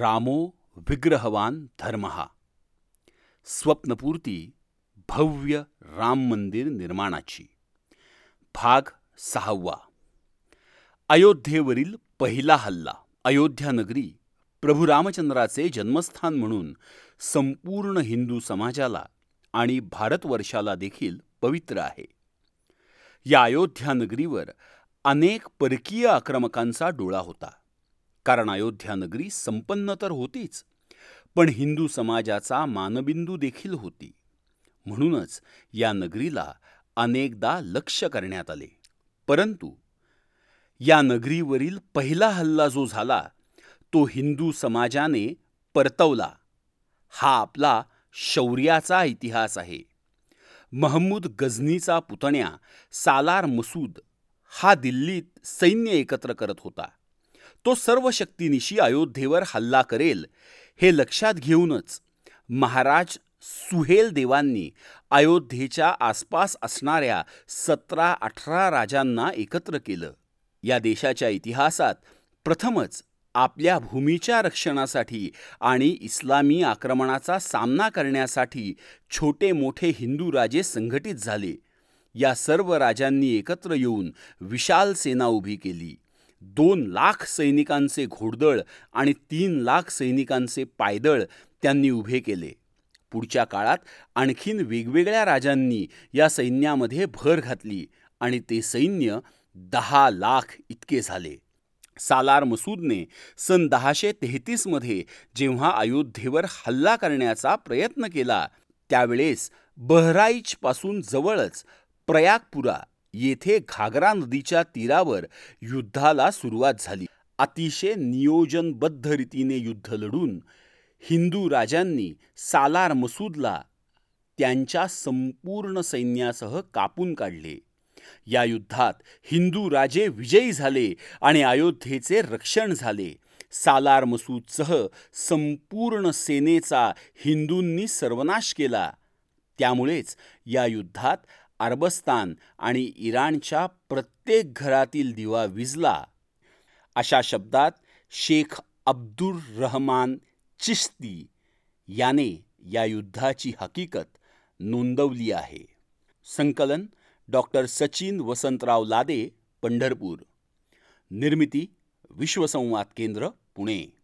रामो विग्रहवान धर्महा स्वप्नपूर्ती भव्य राम मंदिर निर्माणाची। भाग सहावा। अयोध्येवरील पहिला हल्ला अयोध्या नगरी प्रभू रामचंद्राचे जन्मस्थान म्हणून संपूर्ण हिंदू समाजाला आणि भारतवर्षाला देखील पवित्र आहे। या अयोध्या नगरीवर अनेक परकीय आक्रमकांचा डोळा होता। कारण अयोध्या नगरी संपन्न तर होतीच पण हिंदू समाजाचा मानबिंदू देखील होती. म्हणूनच या नगरीला अनेकदा लक्ष करण्यात आले. परंतु या नगरीवरील पहिला हल्ला जो झाला तो हिंदू समाजाने परतवला. हा आपला शौर्याचा इतिहास आहे. महमूद गझनीचा पुतण्या सालार मसूद हा दिल्लीत सैन्य एकत्र करत होता. तो सर्व शक्तीनिशी अयोध्येवर हल्ला करेल हे लक्षात घेऊनच महाराज सुहेल देवांनी अयोध्येच्या आसपास असणाऱ्या सतरा अठरा राजांना एकत्र केलं. या देशाच्या इतिहासात प्रथमच आपल्या भूमीच्या रक्षणासाठी आणि इस्लामी आक्रमणाचा सामना करण्यासाठी छोटे मोठे हिंदू राजे संघटित झाले. या सर्व राजांनी एकत्र येऊन विशाल सेना उभी केली. दोन लाख सैनिकांचे घोडदळ आणि तीन लाख सैनिकांचे पायदळ त्यांनी उभे केले. पुढच्या काळात आणखीन वेगवेगळ्या राजांनी या सैन्यामध्ये भर घातली आणि ते सैन्य दहा लाख इतके झाले. सालार मसूदने सन दहाशे तेहतीसमध्ये जेव्हा अयोध्येवर हल्ला करण्याचा प्रयत्न केला त्यावेळेस बहराईचपासून जवळच प्रयागपुरा येथे घागरा नदीच्या तीरावर युद्धाला सुरुवात झाली. अतिशय नियोजनबद्ध रीतीने युद्ध लढून हिंदू राजांनी सालार मसूदला त्यांच्या संपूर्ण सैन्यासह कापून काढले. या युद्धात हिंदू राजे विजयी झाले आणि अयोध्येचे रक्षण झाले. सालार मसूदसह संपूर्ण सेनेचा हिंदूंनी सर्वनाश केला. त्यामुळेच या युद्धात अरबस्तान आणि इराणच्या प्रत्येक घरातील दिवा विजला. अशा शब्दात शेख अब्दुर रहमान चिश्ती याने या युद्धाची हकीकत नोंदवली आहे. संकलन डॉक्टर सचिन वसंतराव लादे पंढरपूर. निर्मिती विश्वसंवाद केंद्र पुणे.